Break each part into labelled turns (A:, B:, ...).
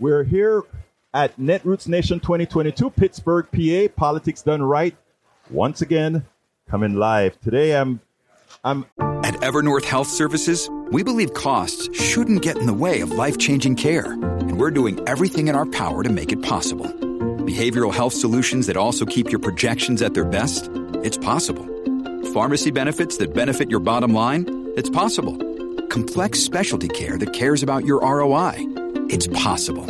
A: We're here at Netroots Nation 2022, Pittsburgh, PA. Politics done right. Once again, coming live today. I'm, I'm
B: At Evernorth Health Services, we believe costs shouldn't get in the way of life changing care, and we're doing everything in our power to make it possible. Behavioral health solutions that also keep your projections at their best? It's possible. Pharmacy benefits that benefit your bottom line? It's possible. Complex specialty care that cares about your ROI? It's possible.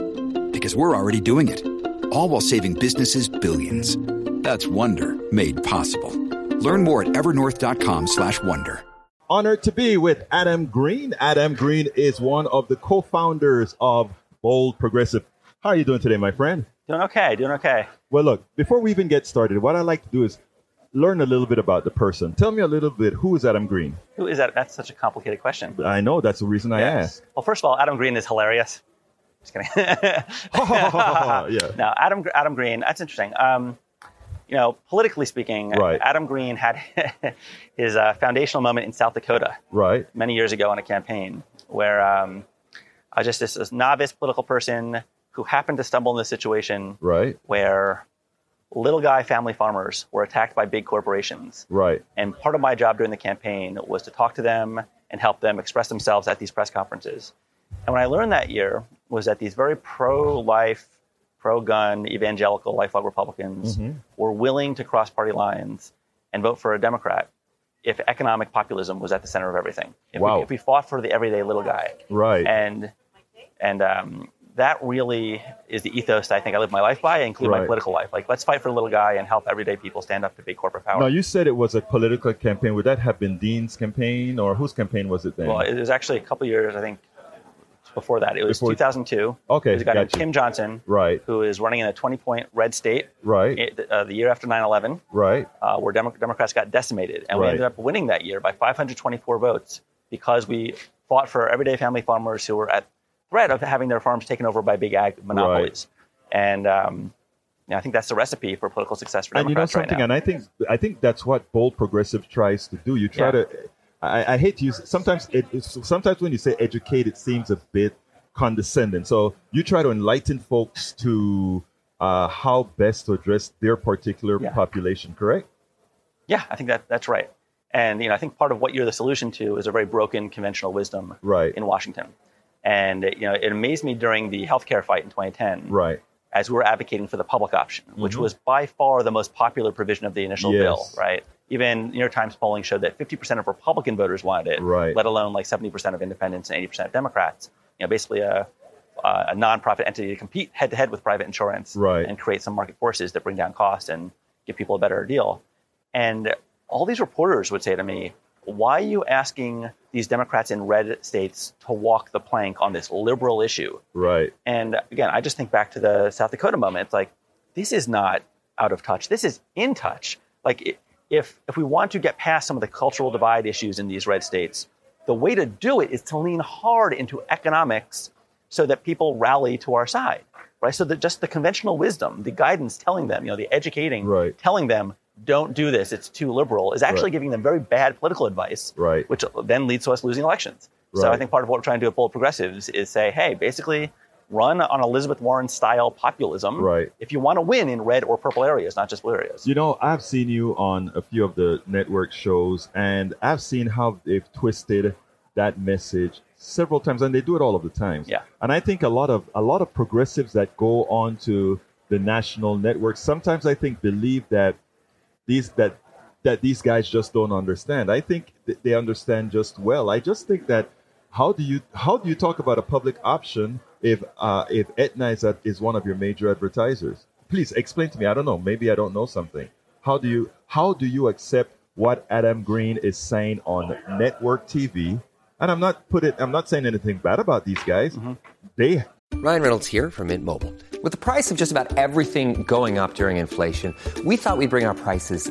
B: Because we're already doing it. All while saving businesses billions. That's Wonder made possible. Learn more at evernorth.com slash wonder.
A: honored to be with Adam Green. Adam Green is one of the co-founders of Bold Progressive. How are you doing today, my friend?
C: Doing okay, doing okay.
A: Well, look, before we even get started, what I like to do is learn a little bit about the person. Tell me a little bit, who is Adam Green?
C: Who is that? That's such a complicated question.
A: I know that's the reason I asked.
C: Well, first of all, Adam Green is hilarious. Just kidding.
A: yeah.
C: no, Adam Adam Green. That's interesting. Um, you know, politically speaking,
A: Right.
C: Adam Green had his uh, foundational moment in South Dakota
A: Right.
C: many years ago on a campaign where um, I was just this, this novice political person who happened to stumble in this situation
A: Right.
C: where little guy family farmers were attacked by big corporations.
A: Right.
C: And part of my job during the campaign was to talk to them and help them express themselves at these press conferences. And what I learned that year was that these very pro life, pro gun, evangelical, lifelong Republicans were willing to cross party lines and vote for a Democrat if economic populism was at the center of everything. If,
A: Wow.
C: we, if we fought for the everyday little guy.
A: Right.
C: And, and um, that really is the ethos that I think I live my life by, including
A: Right.
C: my political life. Like, let's fight for the little guy and help everyday people stand up to big corporate power.
A: now, you said it was a political campaign. Would that have been Dean's campaign or whose campaign was it then?
C: Well, it was actually a couple years, I think, before that. It was
A: Before-
C: 2002.
A: Okay,
C: There's a guy named
A: gotcha.
C: Tim Johnson,
A: right.
C: who is running in a 20 point red state
A: Right.
C: it- uh, the year after 9 11,
A: Right.
C: uh, where Demo- Democrats got decimated. And
A: Right.
C: we ended up winning that year by 524 votes because we fought for everyday family farmers who were at threat of having their farms taken over by big ag monopolies. And um, I think that's the recipe for political success for
A: and you know something,
C: right
A: and. I think I think that's what bold progressive tries to do. You try
C: Yeah.
A: to. I, I hate to use sometimes. It, it's, sometimes when you say educate, it seems a bit condescending. So you try to enlighten folks to uh, how best to address their particular
C: Yeah.
A: population. Correct?
C: yeah, I think that that's right. And you know, I think part of what you're the solution to is a very broken conventional wisdom
A: Right.
C: in Washington. And you know, it amazed me during the healthcare fight in 2010,
A: Right. Mm-hmm.
C: as we were advocating for the public option, which was by far the most popular provision of the initial
A: Yes.
C: bill, right? Even New York Times polling showed that 50% of Republican voters wanted it,
A: Right.
C: let alone like 70% of independents and 80% of Democrats. You know, basically a, a nonprofit entity to compete head to head with private insurance
A: Right.
C: and create some market forces that bring down costs and give people a better deal. And all these reporters would say to me, why are you asking these Democrats in red states to walk the plank on this liberal issue?
A: Right.
C: And again, I just think back to the South Dakota moment. It's like, this is not out of touch. This is in touch. Like, i- if, if we want to get past some of the cultural divide issues in these red states, the way to do it is to lean hard into economics so that people rally to our side, right? So that just the conventional wisdom, the guidance telling them, you know, the educating,
A: Right.
C: telling them, don't do this, it's too liberal, is actually
A: Right.
C: giving them very bad political advice,
A: Right.
C: which then leads to us losing elections. So I think part of what we're trying to do at Bold Progressives is say, hey, basically run on Elizabeth Warren style populism
A: Right.
C: if you want to win in red or purple areas, not just blue areas.
A: You know, I've seen you on a few of the network shows, and I've seen how they've twisted that message several times, and they do it all of the time.
C: Yeah.
A: And I think a lot of a lot of progressives that go on to the national networks sometimes I think believe that these that that these guys just don't understand. I think th- they understand just well. I just think that how do you how do you talk about a public option if uh, if Aetna is, a, is one of your major advertisers? Please explain to me. I don't know. Maybe I don't know something. How do you how do you accept what Adam Green is saying on network TV? And I'm not put it. I'm not saying anything bad about these guys. They
D: Ryan Reynolds here from Mint Mobile. With the price of just about everything going up during inflation, we thought we'd bring our prices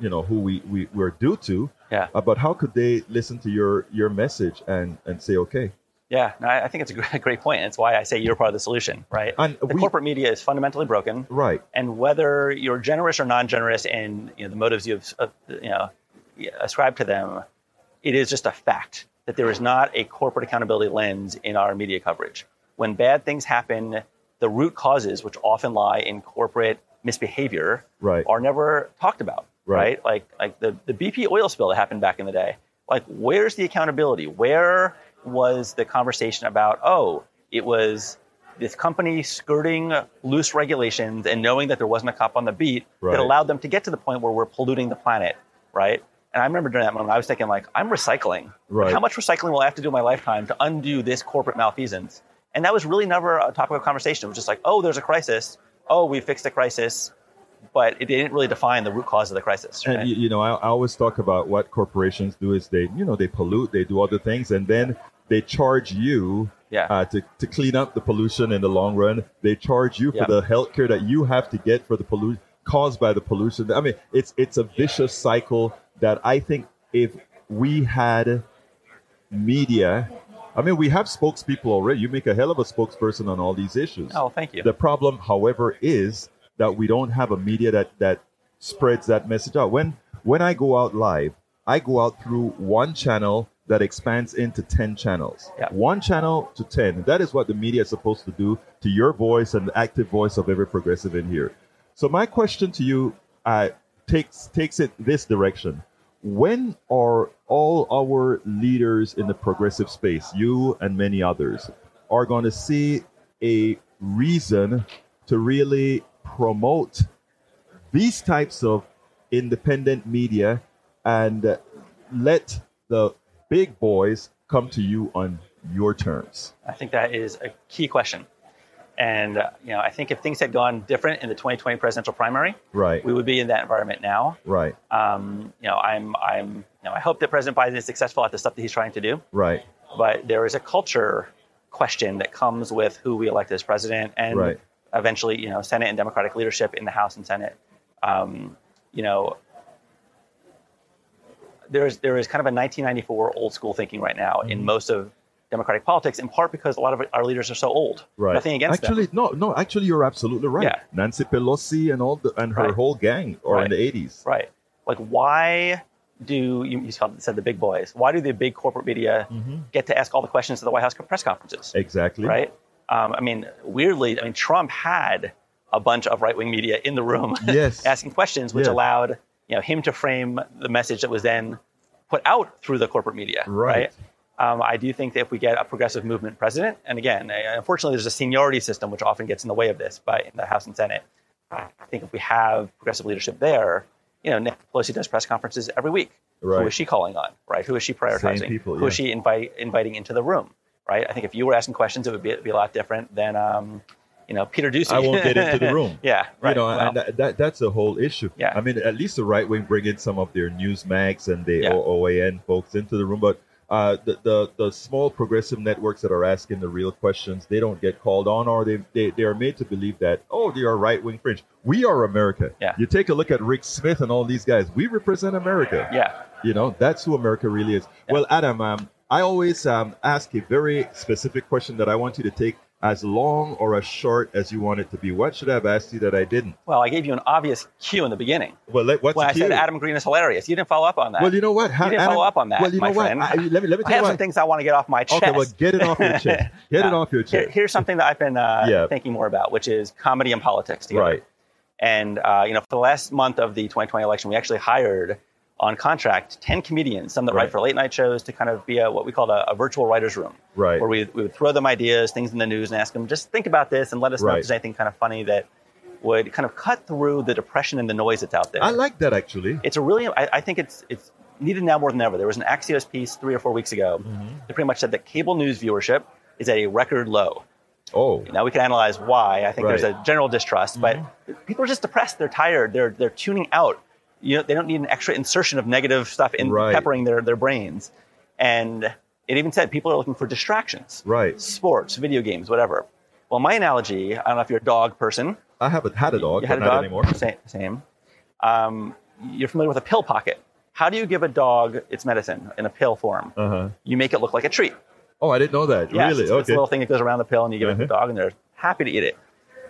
A: you know who we, we we're due to.
C: Yeah.
A: Uh, but how could they listen to your your message and and say okay?
C: Yeah, no, I think it's a great, point. It's why I say you're part of the solution, right?
A: And
C: the
A: we-
C: corporate media is fundamentally broken,
A: Right.
C: and whether you're generous or non-generous in you know, the motives you've uh, you know ascribed to them, it is just a fact that there is not a corporate accountability lens in our media coverage. When bad things happen, the root causes, which often lie in corporate misbehavior,
A: Right.
C: are never talked about.
A: Right.
C: Right? Like like the, the BP oil spill that happened back in the day. Like where's the accountability? Where was the conversation about, oh, it was this company skirting loose regulations and knowing that there wasn't a cop on the beat
A: Right.
C: that allowed them to get to the point where we're polluting the planet, right? And I remember during that moment, I was thinking, like, I'm recycling.
A: Right.
C: How much recycling will I have to do in my lifetime to undo this corporate malfeasance? And that was really never a topic of conversation. It was just like, oh, there's a crisis. Oh, we fixed the crisis. But it didn't really define the root cause of the crisis. right?
A: And you, know, I, I always talk about what corporations do is they, you know, they pollute, they do other things, and then they charge you
C: Yeah.
A: uh, to, to clean up the pollution in the long run. They charge you for the health care that you have to get for the pollution caused by the pollution. I mean, it's it's a vicious cycle that I think if we had media, I mean, we have spokespeople already. You make a hell of a spokesperson on all these issues.
C: oh, thank you.
A: The problem, however, is that we don't have a media that that spreads that message out. When when I go out live, I go out through one channel that expands into 10 channels.
C: Yeah.
A: One channel to 10. That is what the media is supposed to do to your voice and the active voice of every progressive in here. So my question to you uh, takes takes it this direction. When are all our leaders in the progressive space, you and many others, are going to see a reason to really promote these types of independent media and let the big boys come to you on your terms?
C: I think that is a key question. And uh, you know, I think if things had gone different in the 2020 presidential primary,
A: Right.
C: we would be in that environment now.
A: Right.
C: Um, you know, I'm, I'm, you know, I hope that President Biden is successful at the stuff that he's trying to do.
A: Right.
C: But there is a culture question that comes with who we elect as president, and
A: Right.
C: Eventually, you know, Senate and Democratic leadership in the House and Senate. Um, you know, there's there is kind of a 1994 old school thinking right now
A: Mm-hmm.
C: in most of Democratic politics, in part because a lot of our leaders are so old.
A: Right.
C: Nothing against them.
A: actually, no, no. Actually, you're absolutely right.
C: Yeah.
A: Nancy Pelosi and all the and her
C: Right.
A: whole gang are in the 80s.
C: Right. Like, why do you, you said the big boys? Why do the big corporate media
A: Mm-hmm.
C: get to ask all the questions at the White House press conferences?
A: Exactly.
C: Right. Um, I mean, weirdly, I mean, Trump had a bunch of right wing media in the room
A: Yes.
C: asking questions, which
A: Yeah.
C: allowed you know him to frame the message that was then put out through the corporate media.
A: Right.
C: Um, I do think that if we get a progressive movement president, and again, unfortunately, there's a seniority system which often gets in the way of this, by in the House and Senate. I think if we have progressive leadership there, you know, Nancy Pelosi does press conferences every week.
A: Right.
C: Who is she calling on? Right? Who is she prioritizing?
A: people,
C: Who is she invite, inviting into the room? Right? I think if you were asking questions, it would be, be a lot different than, um, you know, Peter Doocy.
A: I won't get into the room.
C: yeah, right.
A: You know,
C: Well,
A: and that, that that's the whole issue.
C: Yeah.
A: I mean, at least the right wing bring in some of their news mags and the
C: Yeah.
A: OAN folks into the room, but uh, the, the the small progressive networks that are asking the real questions, they don't get called on, or they they, they are made to believe that oh, they are right wing fringe. We are America.
C: Yeah.
A: You take a look at Rick Smith and all these guys. We represent America.
C: yeah.
A: You know, that's who America really is. Well, Adam, um, I always um, ask a very specific question that I want you to take as long or as short as you want it to be. What should I have asked you that I didn't?
C: Well, I gave you an obvious cue in the beginning
A: Well, let, what's
C: when I said? Adam Green is hilarious. You didn't follow up on that.
A: Well, you know what? Ha-
C: You didn't
A: Adam-
C: follow up on that,
A: Well, you
C: my
A: know what?
C: friend.
A: I, let me let me
C: I
A: tell
C: have
A: you
C: some
A: what.
C: things I want to get off my chest.
A: Okay, well, get it off your chest. Get it off your
C: Here-
A: chest.
C: here's something that I've been uh,
A: Yeah.
C: thinking more about, which is comedy and politics together.
A: Right.
C: And uh, you know, for the last month of the 2020 election, we actually hired on contract 10 comedians, some that
A: Right.
C: write for late night shows, to kind of be a, what we call a, a virtual writers' room,
A: Right.
C: where we, we would throw them ideas, things in the news, and ask them just think about this and let us know if there's anything kind of funny that would kind of cut through the depression and the noise that's out there
A: I like that actually.
C: it's a really I, I think it's it's needed now more than ever. There was an Axios piece three or four weeks ago
A: Mm-hmm.
C: that pretty much said that cable news viewership is at a record low.
A: Oh,
C: Now we can analyze why. I think there's
A: Right. Mm-hmm.
C: a general distrust, but people are just depressed. They're tired. They're they're tuning out. You know, they don't need an extra insertion of negative stuff in
A: Right.
C: peppering their their brains. And it even said people are looking for distractions.
A: right.
C: Sports, video games, whatever. Well, my analogy, I don't know if you're a dog person,
A: I haven't had a dog,
C: you had a dog?
A: anymore.
C: Same. same. Um, you're familiar with a pill pocket. How do you give a dog its medicine in a pill form?
A: Uh-huh.
C: You make it look like a treat.
A: Oh, I didn't know that.
C: Yes,
A: really?
C: it's, it's a little thing that goes around the pill, and you give it to the
A: Uh-huh.
C: dog, and they're happy to eat it.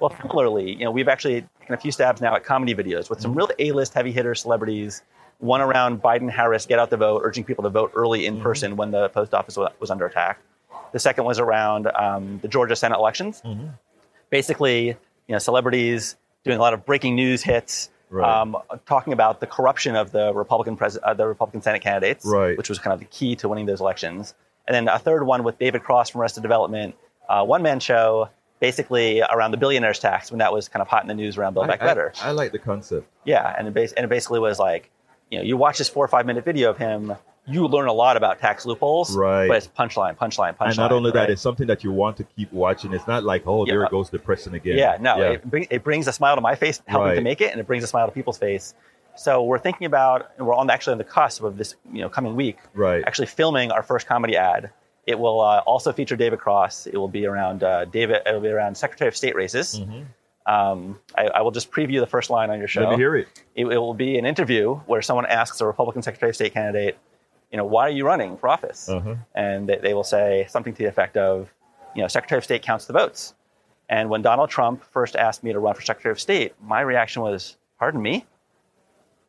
C: Well, similarly, you know, we've actually taken a few stabs now at comedy videos with some
A: Mm-hmm.
C: real A-list heavy hitter celebrities. One around Biden Harris, get out the vote, urging people to vote early
A: Mm-hmm.
C: in person when the post office was under attack. The second was around um, the Georgia Senate elections.
A: Mm-hmm.
C: Basically, you know, celebrities doing a lot of breaking news hits,
A: Right.
C: um, talking about the corruption of the Republican pres- uh, the Republican Senate candidates,
A: Right.
C: which was kind of the key to winning those elections. And then a third one with David Cross from Arrested Development, uh, one man show, basically around the billionaires tax when that was kind of hot in the news around Build
A: I,
C: Back Better.
A: I, I like the concept.
C: yeah, and it, bas- and it basically was like, you know, you watch this four or five minute video of him, you learn a lot about tax loopholes,
A: Right.
C: But it's punchline, punchline, punchline.
A: and not only that, it's something that you want to keep watching. It's not like, oh, there
C: Yeah.
A: it goes depressing again.
C: Yeah, no,
A: Yeah.
C: It, bring, it brings a smile to my face, helping to make it, and it brings a smile to people's face. So we're thinking about, and we're on actually on the cusp of this, you know, coming week,
A: Right.
C: actually filming our first comedy ad. It will uh, also feature David Cross. It will be around uh, David. It will be around Secretary of State races. Um, I, I will just preview the first line on your show.
A: Mm-hmm. Let me hear it.
C: It, it will be an interview where someone asks a Republican Secretary of State candidate, you know, why are you running for office?
A: Uh-huh.
C: And they, they will say something to the effect of, you know, Secretary of State counts the votes. And when Donald Trump first asked me to run for Secretary of State, my reaction was, pardon me?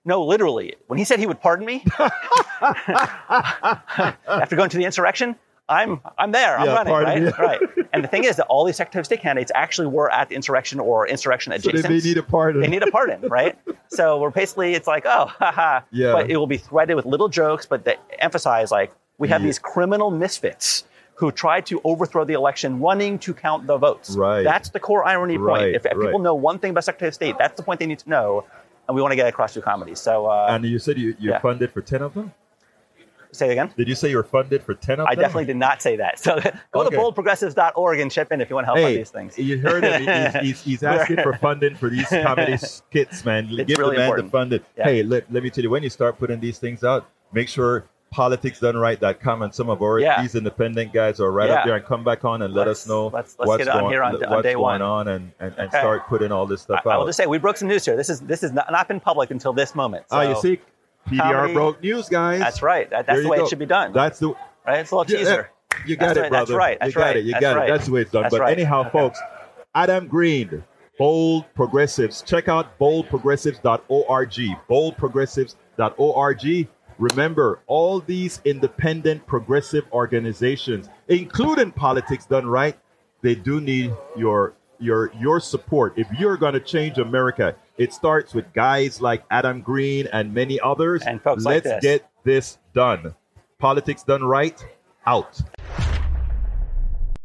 C: No, literally. When he said he would pardon me after going to the insurrection, I'm I'm there. I'm
A: Yeah,
C: running, right? right. And the thing is that all these Secretary of State candidates actually were at the insurrection or insurrection
A: So
C: adjacent.
A: they, they need a pardon.
C: They need a pardon, right? so we're basically, it's like, oh, haha.
A: Yeah.
C: But it will be threaded with little jokes, but that emphasize like we have
A: Yeah.
C: these criminal misfits who tried to overthrow the election, running to count the votes.
A: Right.
C: That's the core irony
A: Right,
C: point. If, if
A: right.
C: people know one thing about Secretary of State, that's the point they need to know, and we want to get across through comedy. So, uh,
A: and you said you, you're
C: Yeah.
A: funded for 10 of them?
C: Say it again.
A: Did you say you're funded for 10 of
C: I
A: them?
C: definitely did not say that. So go
A: Okay.
C: to boldprogressives.org and chip in if you want to help on these things.
A: you heard him. He's, he's, he's asking for funding for these comedy skits, man.
C: It's
A: Give
C: really
A: the man
C: important.
A: the funding.
C: Yeah.
A: Hey, let, let me tell you, when you start putting these things out, make sure politicsdoneright.com and some of our
C: Yeah.
A: these independent guys are right
C: Yeah.
A: up there and come back on and let
C: Let's-
A: us know
C: let's- let's
A: what's,
C: get on
A: going,
C: here on- on
A: what's
C: day
A: going
C: one.
A: on and, and, and
C: Okay.
A: start putting all this stuff
C: I, I will just say we broke some news here. This is this has not, not been public until this moment.
A: Ah, you
C: So,
A: see, PDR
C: comedy-
A: broke news, guys.
C: That's right. That, that's the way
A: go.
C: it should be done.
A: That's the
C: right? It's a little
A: Yeah,
C: teaser.
A: You got
C: That's
A: it,
C: right,
A: brother.
C: that's right, that's
A: you got
C: right,
A: it. You
C: that's
A: got
C: right.
A: it. That's the way it's done.
C: That's
A: but
C: right.
A: anyhow,
C: Okay.
A: folks, Adam Green, Bold Progressives. Check out boldprogressives.org. Boldprogressives.org. Remember, all these independent progressive organizations, including Politics Done Right, they do need your your your support. If you're going to change America, it starts with guys like Adam Green and many others.
C: And folks
A: Let's
C: this.
A: get this done. Politics Done Right, out.